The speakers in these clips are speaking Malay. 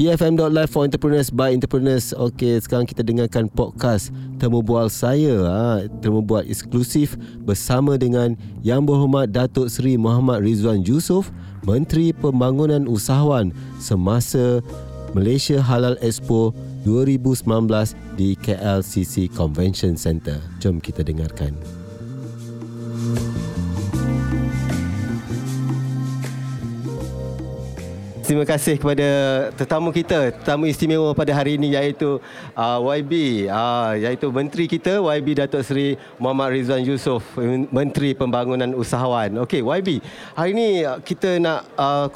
EFM.live for entrepreneurs by entrepreneurs. Okey, sekarang kita dengarkan podcast Temu Bual saya. Ha, temu Bual eksklusif bersama dengan Yang Berhormat Datuk Seri Muhammad Rizwan Yusof, Menteri Pembangunan Usahawan semasa Malaysia Halal Expo 2019 di KLCC Convention Center. Jom kita dengarkan. Terima kasih kepada tetamu kita, tetamu istimewa pada hari ini iaitu uh, YB, uh, iaitu Menteri kita YB Datuk Seri Muhammad Rizwan Yusof, Menteri Pembangunan Usahawan. Okey, YB, hari ini uh, kita nak uh,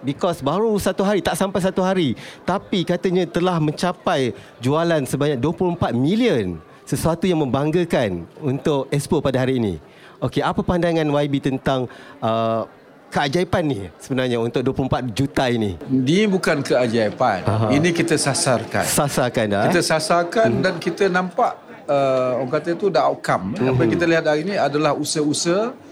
because baru satu hari, tak sampai satu hari, tapi katanya telah mencapai jualan sebanyak 24 million. Sesuatu yang membanggakan untuk Expo pada hari ini. Okey, apa pandangan YB tentang uh, keajaiban ni sebenarnya untuk 24 juta ini? Ini bukan keajaiban. Aha. Ini kita sasarkan. Sasarkan dah. Kita sasarkan hmm. dan kita nampak uh, orang kata itu dah outcome. Hmm. Apa yang kita lihat hari ini adalah usaha-usaha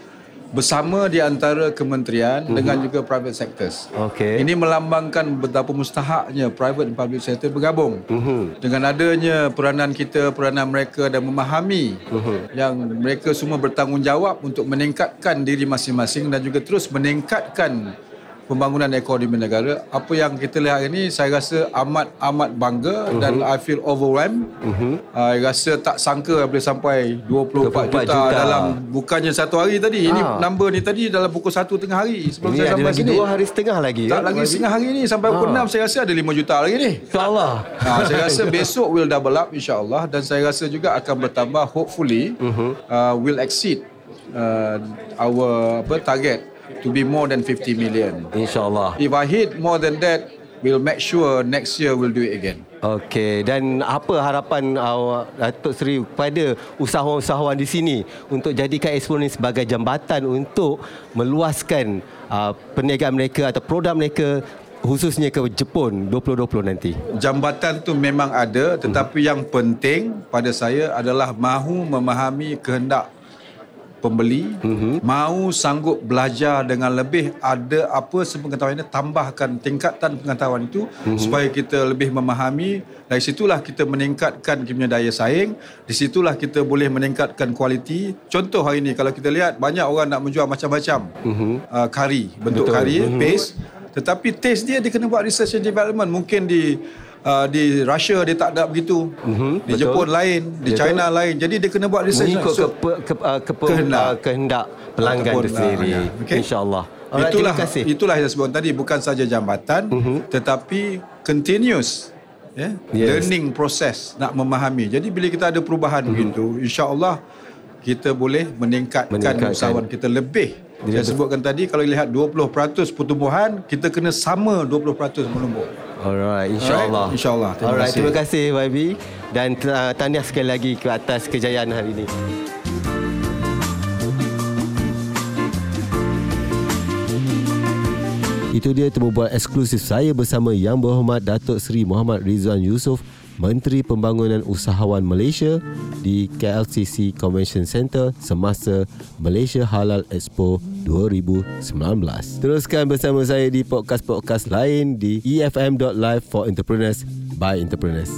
bersama di antara kementerian mm-hmm. dengan juga private sectors. Okay. Ini melambangkan betapa mustahaknya private dan public sector bergabung. Mm-hmm. Dengan adanya peranan kita, peranan mereka dan memahami mm-hmm. yang mereka semua bertanggungjawab untuk meningkatkan diri masing-masing dan juga terus meningkatkan pembangunan ekonomi negara apa yang kita lihat ini saya rasa amat amat bangga uh-huh. dan I feel overwhelmed uh-huh. uh, saya rasa tak sangka boleh sampai 24, 24 juta, juta dalam bukannya satu hari tadi ha. ini ah. number ni tadi dalam pukul 1 tengah hari sebelum ini saya sampai sini dua hari setengah lagi tak ya? lagi setengah hari ni sampai pukul ha. 6 saya rasa ada 5 juta lagi ni insyaallah ha, saya rasa besok will double up insyaallah dan saya rasa juga akan bertambah hopefully uh-huh. uh, will exceed uh, our apa target to be more than 50 million. InsyaAllah. If I hit more than that, we'll make sure next year we'll do it again. Okey, dan apa harapan awak Datuk Seri kepada usahawan-usahawan di sini untuk jadikan Expo ini sebagai jambatan untuk meluaskan uh, perniagaan mereka atau produk mereka khususnya ke Jepun 2020 nanti? Jambatan tu memang ada tetapi hmm. yang penting pada saya adalah mahu memahami kehendak pembeli mm-hmm. mau sanggup belajar dengan lebih ada apa sepengetahuan ini tambahkan tingkatan pengetahuan itu mm-hmm. supaya kita lebih memahami dari situlah kita meningkatkan kita daya saing di situlah kita boleh meningkatkan kualiti contoh hari ini kalau kita lihat banyak orang nak menjual macam-macam mm-hmm. uh, kari bentuk Betul. kari mm-hmm. paste tetapi taste dia dia kena buat research and development mungkin di uh, di Russia dia tak ada begitu. Mm-hmm, di betul. Jepun lain, di betul. China lain. Jadi dia kena buat research mengikut so, ke, ke, uh, ke, kehendak. Uh, kehendak pelanggan itu sendiri. Ya. Okay. Insya-Allah. itulah itulah yang sebut tadi bukan saja jambatan mm-hmm. tetapi continuous yeah, yes. learning process nak memahami. Jadi bila kita ada perubahan mm-hmm. begitu, insya-Allah kita boleh meningkatkan, meningkatkan. usahawan kita lebih. Dia Saya sebutkan tadi kalau lihat 20% pertumbuhan, kita kena sama 20% menumbuh. Alright, insyaAllah. Alright, insyaAllah. Terima Alright, kasih. terima kasih YB. Dan uh, tahniah sekali lagi ke atas kejayaan hari ini. Itu dia temu buat eksklusif saya bersama Yang Berhormat Datuk Seri Muhammad Rizwan Yusof Menteri Pembangunan Usahawan Malaysia di KLCC Convention Center semasa Malaysia Halal Expo 2019. Teruskan bersama saya di podcast-podcast lain di efm.live for entrepreneurs by entrepreneurs.